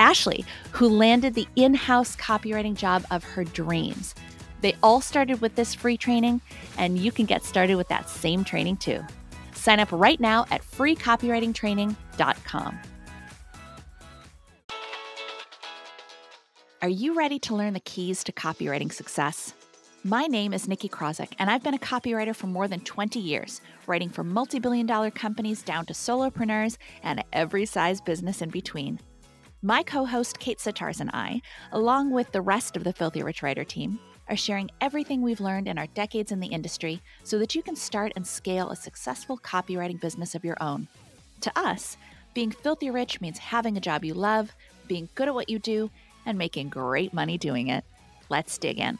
Ashley, who landed the in house copywriting job of her dreams. They all started with this free training, and you can get started with that same training too. Sign up right now at freecopywritingtraining.com. Are you ready to learn the keys to copywriting success? My name is Nikki Krawczyk, and I've been a copywriter for more than 20 years, writing for multi billion dollar companies down to solopreneurs and every size business in between. My co host Kate Sitarz and I, along with the rest of the Filthy Rich Writer team, are sharing everything we've learned in our decades in the industry so that you can start and scale a successful copywriting business of your own. To us, being filthy rich means having a job you love, being good at what you do, and making great money doing it. Let's dig in.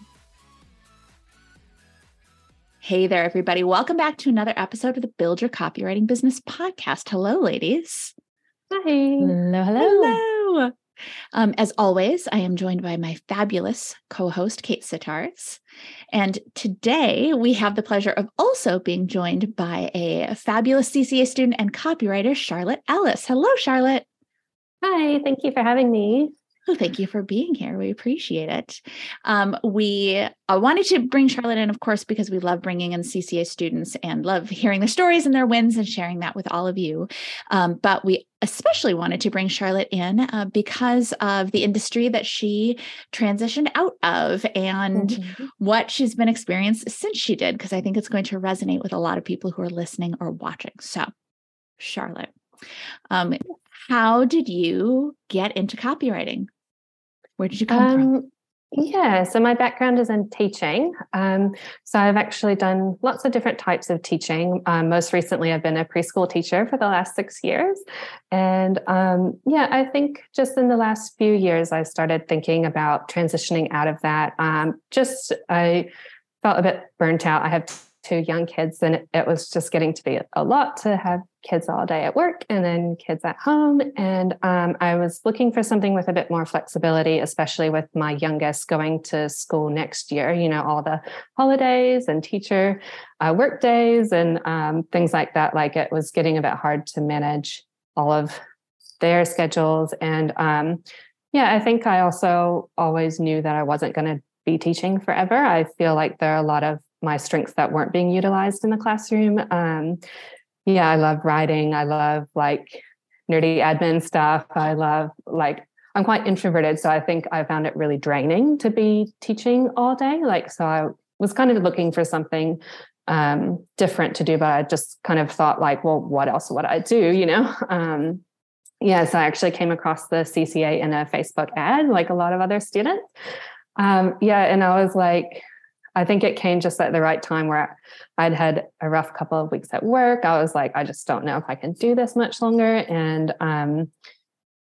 Hey there, everybody. Welcome back to another episode of the Build Your Copywriting Business podcast. Hello, ladies. Hi. Hello, hello. Hello. Um, as always, I am joined by my fabulous co host, Kate Sitarz. And today we have the pleasure of also being joined by a fabulous CCA student and copywriter, Charlotte Ellis. Hello, Charlotte. Hi, thank you for having me. Oh, thank you for being here. We appreciate it. Um, we I wanted to bring Charlotte in, of course, because we love bringing in CCA students and love hearing their stories and their wins and sharing that with all of you. Um, but we especially wanted to bring Charlotte in uh, because of the industry that she transitioned out of and mm-hmm. what she's been experienced since she did, because I think it's going to resonate with a lot of people who are listening or watching. So, Charlotte, um, how did you get into copywriting? Where did you come um, from? Yeah, so my background is in teaching. Um, so I've actually done lots of different types of teaching. Um, most recently, I've been a preschool teacher for the last six years. And um, yeah, I think just in the last few years, I started thinking about transitioning out of that. Um, just, I felt a bit burnt out. I have two young kids and it, was just getting to be a lot to have kids all day at work and then kids at home. And um, i was looking for something with a bit more flexibility especially with my youngest going to school next year you know all the holidays and teacher uh, work days and um, things like that. Like it was getting a bit hard to manage all of their schedules. And um, yeah i think i also always knew that i wasn't going to be teaching forever. I feel like there are a lot of my strengths that weren't being utilized in the classroom. Um, yeah, I love writing. I love like nerdy admin stuff. I love like I'm quite introverted, so I think I found it really draining to be teaching all day. Like, so I was kind of looking for something um, different to do, but I just kind of thought like, well, what else would I do? You know? Um, yeah, so I actually came across the CCA in a Facebook ad, like a lot of other students. Um, yeah, and I was like, I think it came just at the right time where I'd had a rough couple of weeks at work. I was like, I just don't know if I can do this much longer. And um,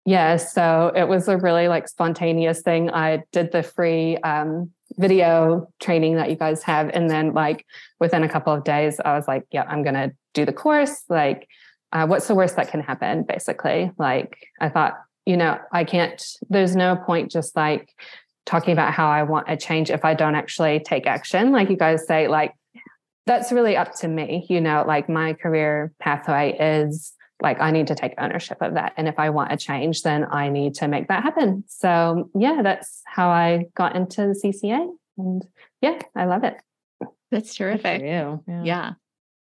yeah, so it was a really like spontaneous thing. I did the free um, video training that you guys have. And then, like, within a couple of days, I was like, yeah, I'm going to do the course. Like, uh, what's the worst that can happen, basically? Like, I thought, you know, I can't, there's no point just like talking about how I want a change if I don't actually take action. Like you guys say, like that's really up to me. You know, like my career pathway is like I need to take ownership of that. And if I want a change, then I need to make that happen. So yeah, that's how I got into the CCA. And yeah, I love it. That's terrific. you. Yeah. yeah.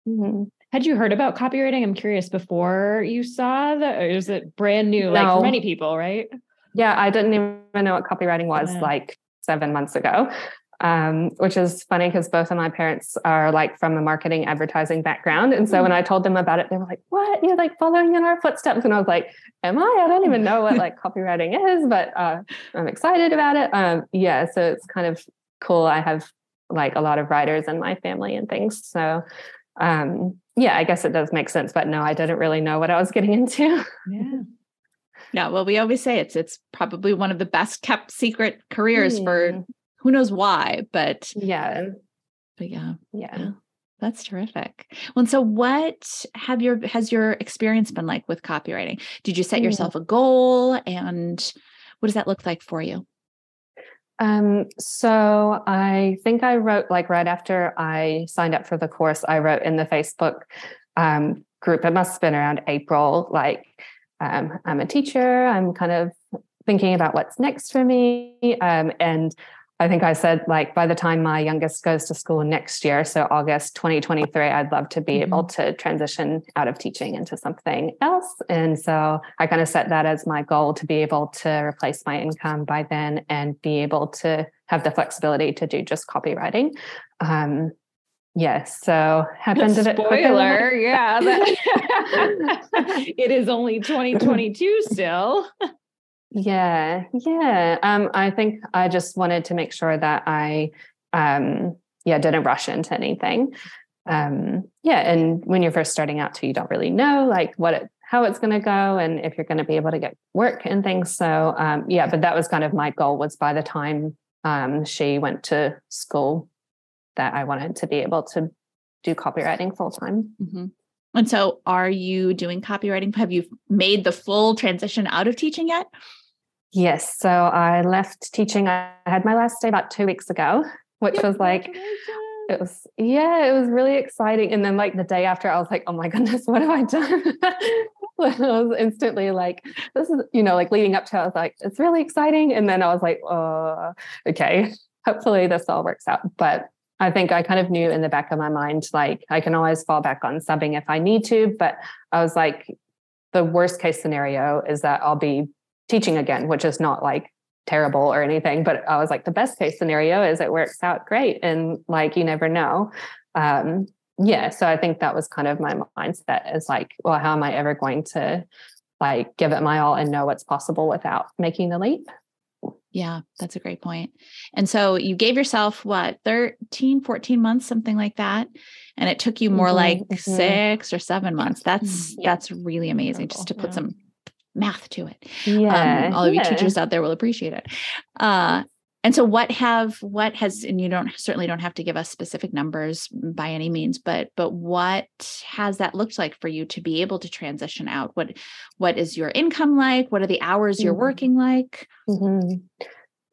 Mm-hmm. Had you heard about copywriting? I'm curious before you saw that, or is it brand new, no. like for many people, right? Yeah, I didn't even know what copywriting was yeah. like seven months ago. um, which is funny because both of my parents are like from a marketing advertising background. And so when mm. I told them about it, they were like, What? You're like following in our footsteps. And I was like, Am I? I don't even know what like copywriting is, but uh, I'm excited about it. Um, yeah. So it's kind of cool. I have like a lot of writers in my family and things. So um, yeah, I guess it does make sense. But no, I didn't really know what I was getting into. yeah. Yeah, well, we always say it's it's probably one of the best kept secret careers mm. for who knows why, but yeah. But yeah. Yeah. yeah. That's terrific. Well, and so what have your has your experience been like with copywriting? Did you set mm. yourself a goal and what does that look like for you? Um, so I think I wrote like right after I signed up for the course, I wrote in the Facebook um, group. It must have been around April, like um, I'm a teacher. I'm kind of thinking about what's next for me. Um, and I think I said, like, by the time my youngest goes to school next year, so August 2023, I'd love to be mm-hmm. able to transition out of teaching into something else. And so I kind of set that as my goal to be able to replace my income by then and be able to have the flexibility to do just copywriting. Um, Yes. So happened to spoiler. yeah. That, it is only 2022 still. Yeah. Yeah. Um, I think I just wanted to make sure that I um yeah, didn't rush into anything. Um, yeah, and when you're first starting out too, you don't really know like what it how it's going to go and if you're going to be able to get work and things. So um, yeah, but that was kind of my goal was by the time um, she went to school, that I wanted to be able to do copywriting full time. Mm-hmm. And so, are you doing copywriting? Have you made the full transition out of teaching yet? Yes. So, I left teaching. I had my last day about two weeks ago, which was like, it was, yeah, it was really exciting. And then, like, the day after, I was like, oh my goodness, what have I done? I was instantly like, this is, you know, like leading up to, it, I was like, it's really exciting. And then I was like, oh, okay, hopefully this all works out. But I think I kind of knew in the back of my mind, like I can always fall back on subbing if I need to. But I was like, the worst case scenario is that I'll be teaching again, which is not like terrible or anything. But I was like, the best case scenario is it works out great. And like, you never know. Um, yeah. So I think that was kind of my mindset is like, well, how am I ever going to like give it my all and know what's possible without making the leap? Yeah, that's a great point. And so you gave yourself what, 13, 14 months, something like that. And it took you more mm-hmm, like mm-hmm. six or seven months. That's yeah. that's really amazing just to put yeah. some math to it. Yeah. Um, all of yeah. you teachers out there will appreciate it. Uh, and so what have what has and you don't certainly don't have to give us specific numbers by any means but but what has that looked like for you to be able to transition out what what is your income like what are the hours you're mm-hmm. working like mm-hmm.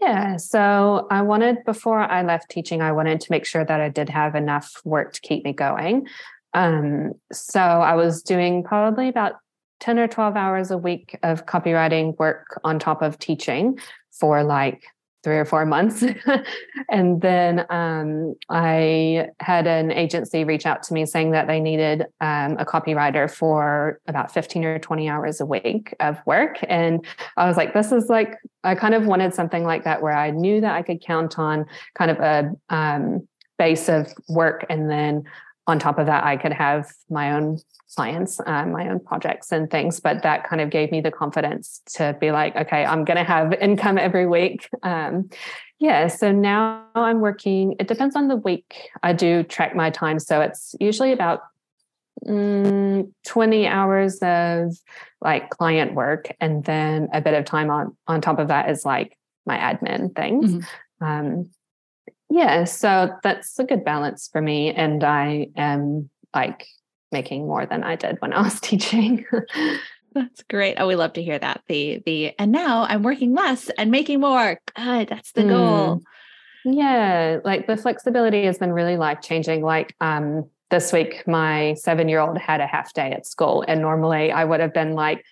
yeah so i wanted before i left teaching i wanted to make sure that i did have enough work to keep me going um, so i was doing probably about 10 or 12 hours a week of copywriting work on top of teaching for like three or four months. and then um, I had an agency reach out to me saying that they needed um, a copywriter for about 15 or 20 hours a week of work. And I was like, this is like, I kind of wanted something like that where I knew that I could count on kind of a um, base of work and then on top of that, I could have my own clients, uh, my own projects and things. But that kind of gave me the confidence to be like, okay, I'm going to have income every week. Um, yeah. So now I'm working, it depends on the week. I do track my time. So it's usually about mm, 20 hours of like client work. And then a bit of time on, on top of that is like my admin things. Mm-hmm. Um, yeah so that's a good balance for me and i am like making more than i did when i was teaching. That's great. Oh we love to hear that. The the and now i'm working less and making more. Good that's the goal. Mm. yeah like the flexibility has been really life changing like um this week my seven year old had a half day at school and normally i would have been like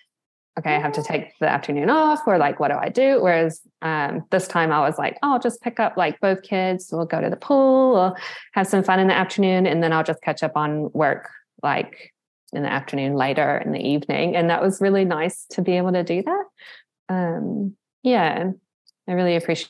okay, I have to take the afternoon off, or like, what do I do? Whereas um, this time I was like, oh, I'll just pick up like both kids. We'll go to the pool, we'll have some fun in the afternoon, and then I'll just catch up on work like in the afternoon later in the evening. And that was really nice to be able to do that. Um, yeah, I really appreciate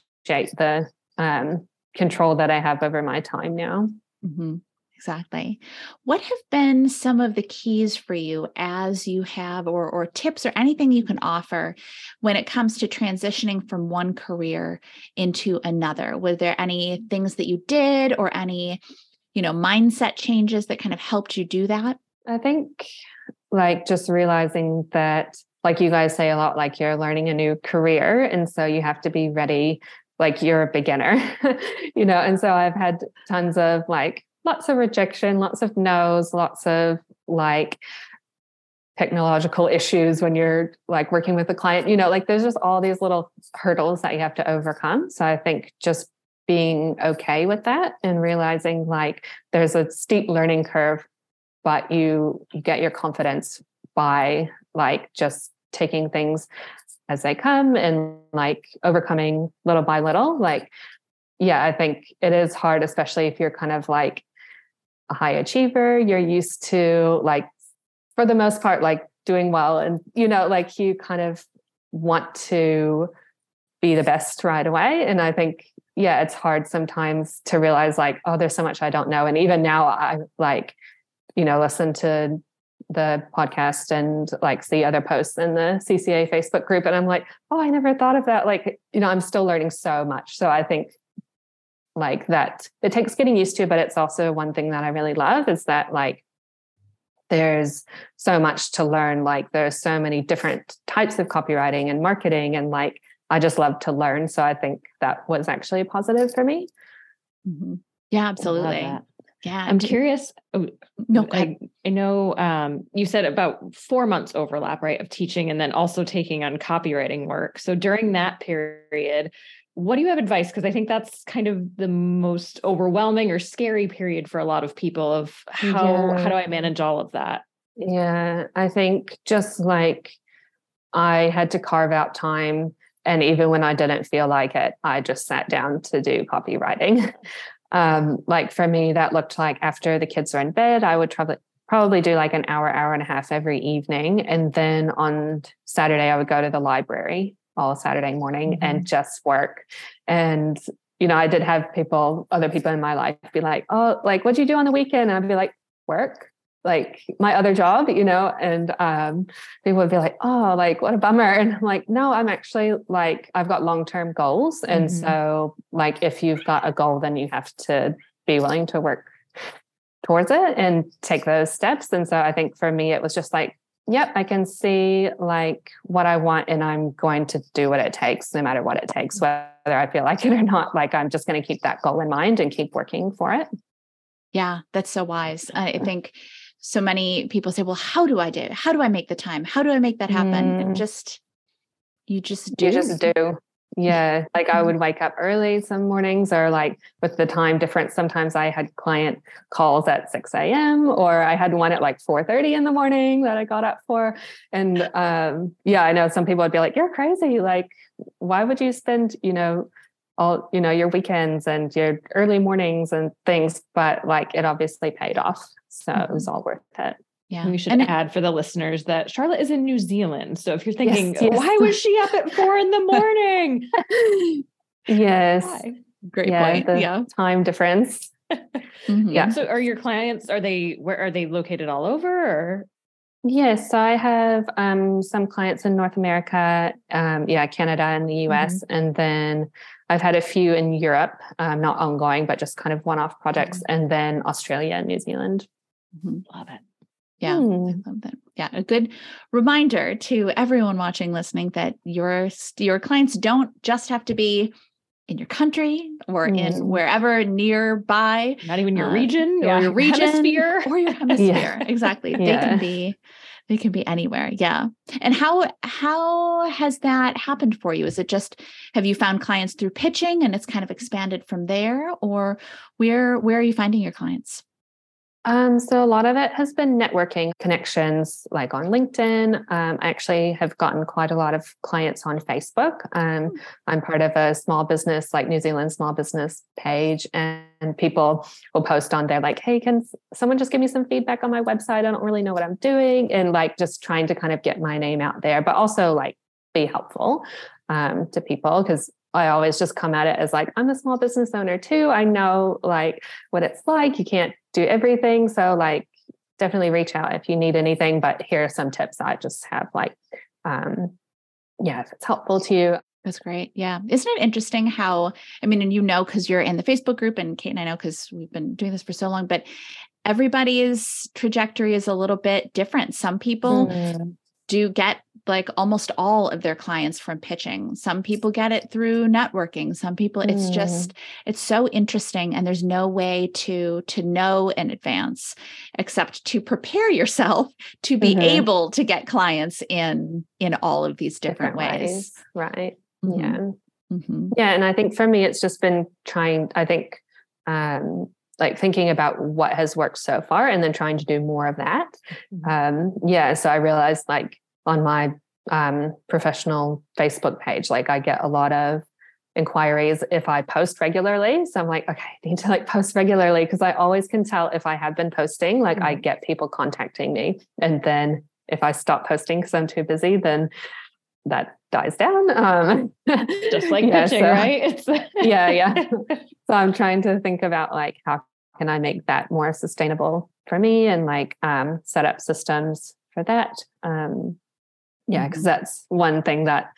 the um, control that I have over my time now. Mm-hmm. Exactly. What have been some of the keys for you as you have, or, or tips or anything you can offer when it comes to transitioning from one career into another? Were there any things that you did or any, you know, mindset changes that kind of helped you do that? I think like just realizing that, like you guys say a lot, like you're learning a new career. And so you have to be ready like you're a beginner, you know. And so I've had tons of like lots of rejection, lots of no's, lots of like technological issues when you're like working with a client, you know, like there's just all these little hurdles that you have to overcome. So I think just being okay with that and realizing like there's a steep learning curve, but you you get your confidence by like just taking things as they come and like overcoming little by little like yeah i think it is hard especially if you're kind of like a high achiever you're used to like for the most part like doing well and you know like you kind of want to be the best right away and i think yeah it's hard sometimes to realize like oh there's so much i don't know and even now i like you know listen to the podcast and like see other posts in the CCA Facebook group. And I'm like, oh, I never thought of that. Like, you know, I'm still learning so much. So I think like that it takes getting used to, but it's also one thing that I really love is that like there's so much to learn. Like there's so many different types of copywriting and marketing. And like I just love to learn. So I think that was actually a positive for me. Mm-hmm. Yeah, absolutely. Yeah. I'm curious. Oh, no, I, I know um, you said about four months overlap, right, of teaching and then also taking on copywriting work. So during that period, what do you have advice? Because I think that's kind of the most overwhelming or scary period for a lot of people of how yeah. how do I manage all of that? Yeah, I think just like I had to carve out time and even when I didn't feel like it, I just sat down to do copywriting. Um, like for me, that looked like after the kids are in bed, I would probably probably do like an hour, hour and a half every evening. And then on Saturday, I would go to the library all Saturday morning mm-hmm. and just work. And, you know, I did have people, other people in my life be like, oh, like, what'd you do on the weekend? And I'd be like, work like my other job, you know, and um, people would be like, oh, like what a bummer. And I'm like, no, I'm actually like, I've got long term goals. And mm-hmm. so, like, if you've got a goal, then you have to be willing to work towards it and take those steps. And so, I think for me, it was just like, yep, I can see like what I want and I'm going to do what it takes, no matter what it takes, whether I feel like it or not. Like, I'm just going to keep that goal in mind and keep working for it. Yeah, that's so wise. I think so many people say, well, how do I do? How do I make the time? How do I make that happen? Mm. And just, you just do. You just do. Yeah. Like I would wake up early some mornings or like with the time difference, sometimes I had client calls at 6 a.m. or I had one at like 4:30 in the morning that I got up for. And um, yeah, I know some people would be like, You're crazy. Like, why would you spend, you know, all you know your weekends and your early mornings and things but like it obviously paid off so mm-hmm. it was mm-hmm. all worth it yeah. We should and add for the listeners that Charlotte is in New Zealand. So if you're thinking, yes, yes. why was she up at four in the morning? yes. Why? Great yeah, point. yeah. Time difference. mm-hmm. Yeah. So are your clients, are they, where are they located all over or? Yes, so I have um, some clients in North America, um, yeah, Canada and the US, mm-hmm. and then I've had a few in Europe, um, not ongoing, but just kind of one off projects, mm-hmm. and then Australia and New Zealand. Mm-hmm. Love it. Yeah, mm. love that. Yeah, a good reminder to everyone watching, listening that your your clients don't just have to be in your country or mm. in wherever nearby, not even your uh, region or yeah. your region hemisphere. or your hemisphere. yeah. Exactly, yeah. they can be they can be anywhere. Yeah. And how how has that happened for you? Is it just have you found clients through pitching and it's kind of expanded from there or where where are you finding your clients? Um, so a lot of it has been networking connections, like on LinkedIn. Um, I actually have gotten quite a lot of clients on Facebook. Um, hmm. I'm part of a small business, like New Zealand small business page, and, and people will post on there like, "Hey, can someone just give me some feedback on my website? I don't really know what I'm doing," and like just trying to kind of get my name out there, but also like be helpful um, to people because I always just come at it as like, I'm a small business owner too. I know like what it's like. You can't do everything. So like definitely reach out if you need anything. But here are some tips I just have like, um, yeah, if it's helpful to you. That's great. Yeah. Isn't it interesting how, I mean, and you know, because you're in the Facebook group, and Kate and I know because we've been doing this for so long, but everybody's trajectory is a little bit different. Some people mm do get like almost all of their clients from pitching. Some people get it through networking. Some people it's mm. just it's so interesting and there's no way to to know in advance except to prepare yourself to be mm-hmm. able to get clients in in all of these different, different ways. ways. Right. Mm-hmm. Yeah. Mm-hmm. Yeah, and I think for me it's just been trying I think um like thinking about what has worked so far and then trying to do more of that. Mm-hmm. Um, yeah, so I realized like on my um, professional Facebook page, like I get a lot of inquiries if I post regularly. So I'm like, okay, I need to like post regularly because I always can tell if I have been posting, like mm-hmm. I get people contacting me. And then if I stop posting because I'm too busy, then that dies down. Um, Just like yeah, pitching, so, right? yeah, yeah. So I'm trying to think about like how can I make that more sustainable for me and like um, set up systems for that. Um, yeah, because mm-hmm. that's one thing that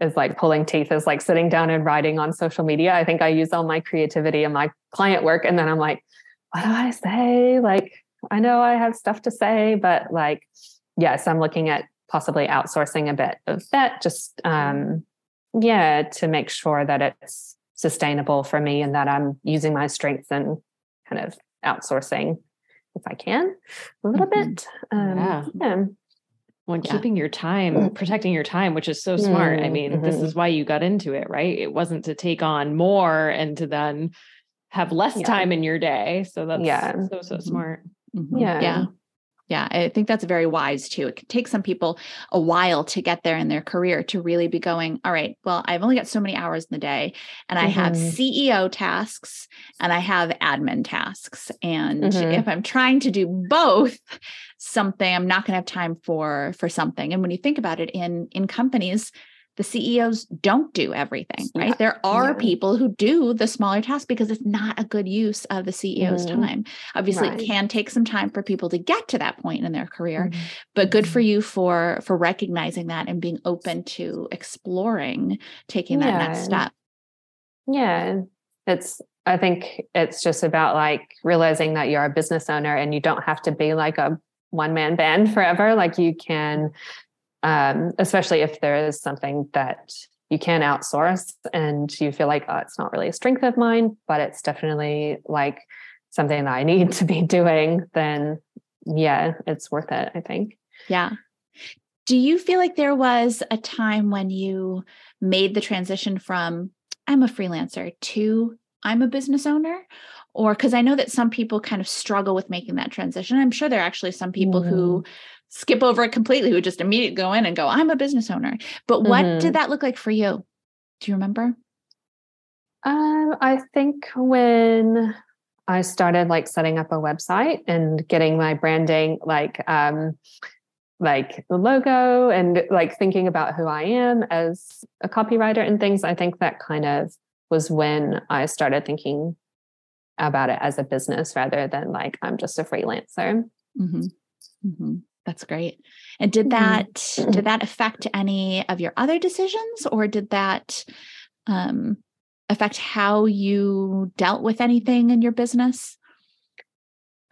is like pulling teeth is like sitting down and writing on social media. I think I use all my creativity in my client work. And then I'm like, what do I say? Like, I know I have stuff to say, but like, yes, I'm looking at possibly outsourcing a bit of that, just um, yeah, to make sure that it's sustainable for me and that I'm using my strengths and kind of outsourcing if I can a little mm-hmm. bit. Um, yeah. yeah. Well, yeah. keeping your time, protecting your time, which is so smart. I mean, mm-hmm. this is why you got into it, right? It wasn't to take on more and to then have less yeah. time in your day. So that's yeah. so, so mm-hmm. smart. Mm-hmm. Yeah. Yeah. Yeah, I think that's very wise too. It can take some people a while to get there in their career to really be going, all right, well, I've only got so many hours in the day and I mm-hmm. have CEO tasks and I have admin tasks. And mm-hmm. if I'm trying to do both, something I'm not going to have time for for something. And when you think about it in in companies, the CEOs don't do everything, right? Yeah. There are yeah. people who do the smaller tasks because it's not a good use of the CEO's mm-hmm. time. Obviously, right. it can take some time for people to get to that point in their career, mm-hmm. but good for mm-hmm. you for for recognizing that and being open to exploring taking that next step. Yeah. It's I think it's just about like realizing that you're a business owner and you don't have to be like a one man band forever. Like you can um, especially if there is something that you can outsource and you feel like oh, it's not really a strength of mine, but it's definitely like something that I need to be doing, then yeah, it's worth it, I think. Yeah. Do you feel like there was a time when you made the transition from I'm a freelancer to I'm a business owner? Or because I know that some people kind of struggle with making that transition. I'm sure there are actually some people mm. who skip over it completely, who just immediately go in and go, I'm a business owner. But what mm-hmm. did that look like for you? Do you remember? Um, I think when I started like setting up a website and getting my branding like um like the logo and like thinking about who I am as a copywriter and things, I think that kind of was when I started thinking about it as a business rather than like I'm just a freelancer. Mm-hmm. Mm-hmm. That's great. And did mm-hmm. that mm-hmm. did that affect any of your other decisions or did that um, affect how you dealt with anything in your business?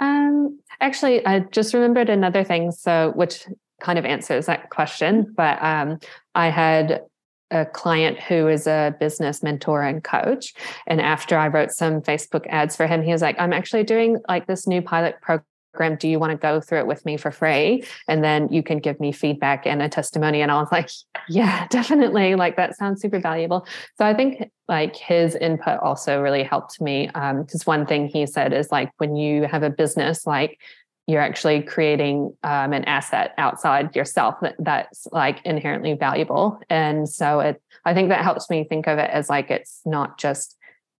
Um, actually, I just remembered another thing. So, which kind of answers that question. But um, I had a client who is a business mentor and coach. And after I wrote some Facebook ads for him, he was like, I'm actually doing like this new pilot program program do you want to go through it with me for free? And then you can give me feedback and a testimony. And i was like yeah definitely like that sounds super valuable. So i think like his input also really helped me because um, one thing he said is like when you have a business like you're actually creating um, an asset outside yourself that, that's like inherently valuable. And so it i think that helps me think of it as like it's not just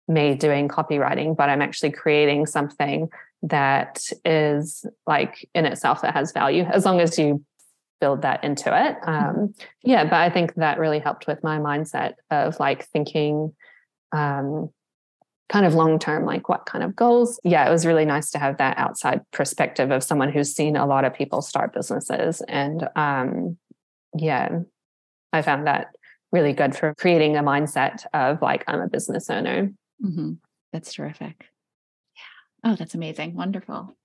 me doing copywriting but i'm actually creating something that is like in itself that has value as long as you build that into it. Mm-hmm. Um, yeah, but I think that really helped with my mindset of like thinking um, kind of long term, like what kind of goals. Yeah, it was really nice to have that outside perspective of someone who's seen a lot of people start businesses. And um, yeah, I found that really good for creating a mindset of like, I'm a business owner. Mm-hmm. That's terrific. Yeah. Oh, that's amazing. Wonderful.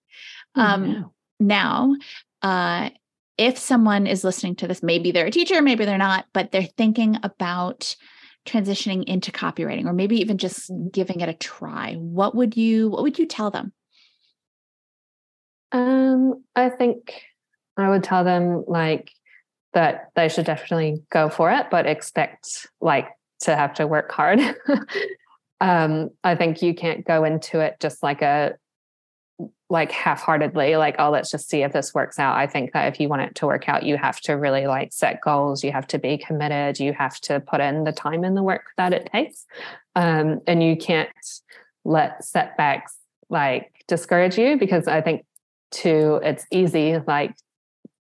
Um, now, uh, if someone is listening to this, maybe they're a teacher, maybe they're not, but they're thinking about transitioning into copywriting or maybe even just giving it a try, what would you what would you tell them? Um, I think I would tell them like that they should definitely go for it, but expect like to have to work hard. um, I think you can't go into it just like a like half-heartedly like oh let's just see if this works out. I think that if you want it to work out you have to really like set goals you have to be committed you have to put in the time and the work that it takes um, and you can't let setbacks like discourage you because i think too it's easy like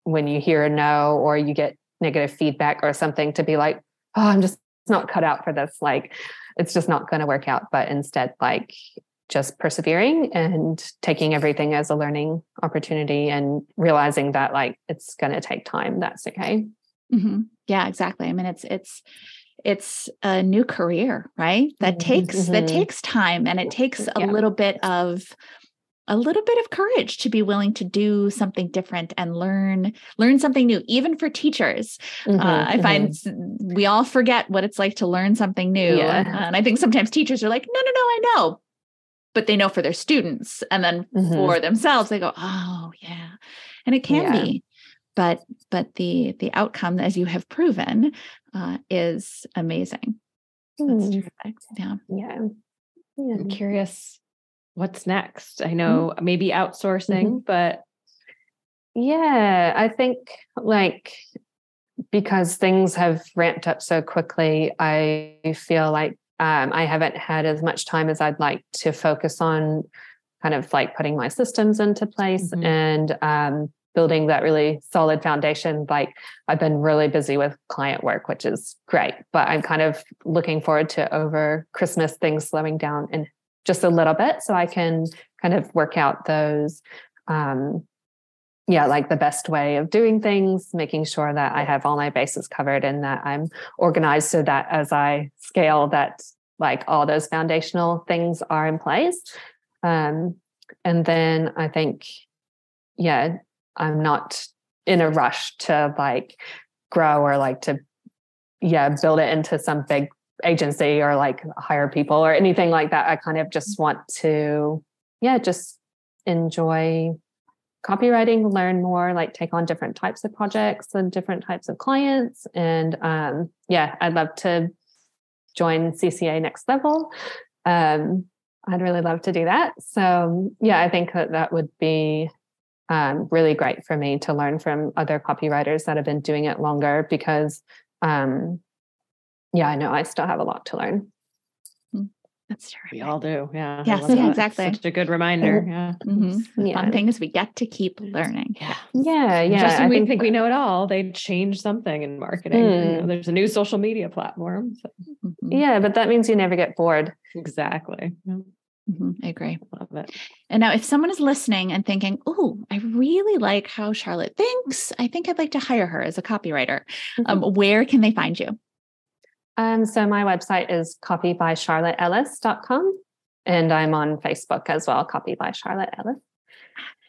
when you hear a no or you get negative feedback or something to be like oh i'm just not cut out for this like it's just not going to work out but instead like just persevering and taking everything as a learning opportunity and realizing that like it's going to take time that's okay mm-hmm. yeah exactly i mean it's it's it's a new career right that mm-hmm. takes mm-hmm. that takes time and it takes a yeah. little bit of a little bit of courage to be willing to do something different and learn learn something new even for teachers mm-hmm, uh, i find mm-hmm. we all forget what it's like to learn something new yeah. and i think sometimes teachers are like no no no i know but they know for their students and then mm-hmm. for themselves they go oh yeah and it can yeah. be but but the the outcome as you have proven uh, is amazing mm. yeah yeah i'm curious what's next i know mm-hmm. maybe outsourcing mm-hmm. but yeah i think like because things have ramped up so quickly i feel like um, I haven't had as much time as I'd like to focus on kind of like putting my systems into place mm-hmm. and um, building that really solid foundation. Like I've been really busy with client work, which is great, but I'm kind of looking forward to over Christmas things slowing down in just a little bit so I can kind of work out those um, yeah, like the best way of doing things, making sure that I have all my bases covered and that I'm organized so that as I scale that like all those foundational things are in place. Um, and then I think, yeah, I'm not in a rush to like grow or like to, yeah, build it into some big agency or like hire people or anything like that. I kind of just want to, yeah, just enjoy copywriting, learn more, like take on different types of projects and different types of clients. And um, yeah, I'd love to join CCA Next Level. Um, I'd really love to do that. So yeah, I think that that would be um, really great for me to learn from other copywriters that have been doing it longer because um, yeah, I know I still have a lot to learn. That's terrific. We all do. Yeah. Yes, yeah, exactly. Such a good reminder. Yeah. Mm-hmm. yeah. Fun thing is we get to keep learning. Yeah. Yeah. Yeah. Just when we think, think we know it all, they change something in marketing. Mm. You know, hmm. there's a new social media platform. So. Mm-hmm. Yeah, but that means you never get bored. Exactly. Mm-hmm. I agree. Love it. And now, if someone is listening and thinking, "Oh, I really like how Charlotte thinks. I think I'd like to hire her as a copywriter," um, mm-hmm. where can they find you? Um, so my website is copybycharlotteellis.com and I'm on Facebook as well, copy by Charlotte Ellis.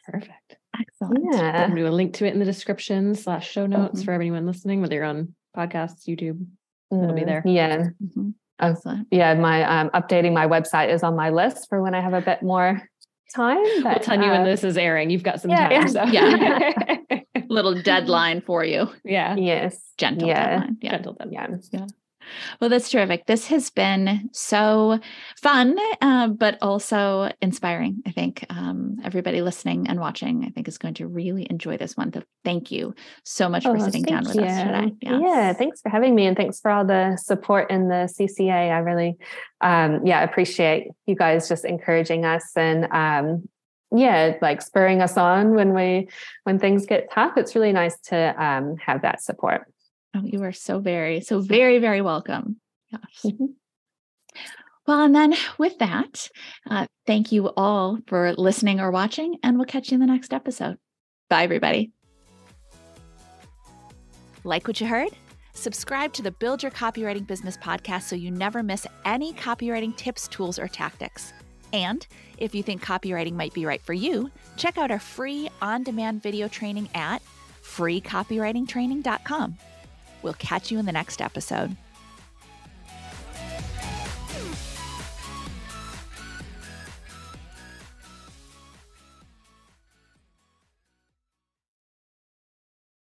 Perfect. Excellent. Yeah. I'll do a link to it in the description slash show notes mm-hmm. for anyone listening, whether you're on podcasts, YouTube, mm, it'll be mm, there. Yeah. Mm-hmm. Excellent. yeah, my um, updating my website is on my list for when I have a bit more time. But, we'll tell uh, you when uh, this is airing. You've got some yeah, time. Yeah. So. yeah. Little deadline for you. Yeah. Yes. Gentle yeah. deadline. Yeah. Gentle deadline. Yeah. yeah. Well, that's terrific. This has been so fun, uh, but also inspiring. I think um, everybody listening and watching, I think, is going to really enjoy this one. So thank you so much oh, for sitting down with you. us today. Yes. Yeah, thanks for having me, and thanks for all the support in the CCA. I really, um, yeah, appreciate you guys just encouraging us and um, yeah, like spurring us on when we when things get tough. It's really nice to um, have that support. Oh, you are so very, so very, very welcome. Yes. Mm-hmm. Well, and then with that, uh, thank you all for listening or watching, and we'll catch you in the next episode. Bye, everybody. Like what you heard? Subscribe to the Build Your Copywriting Business podcast so you never miss any copywriting tips, tools, or tactics. And if you think copywriting might be right for you, check out our free on demand video training at freecopywritingtraining.com. We'll catch you in the next episode.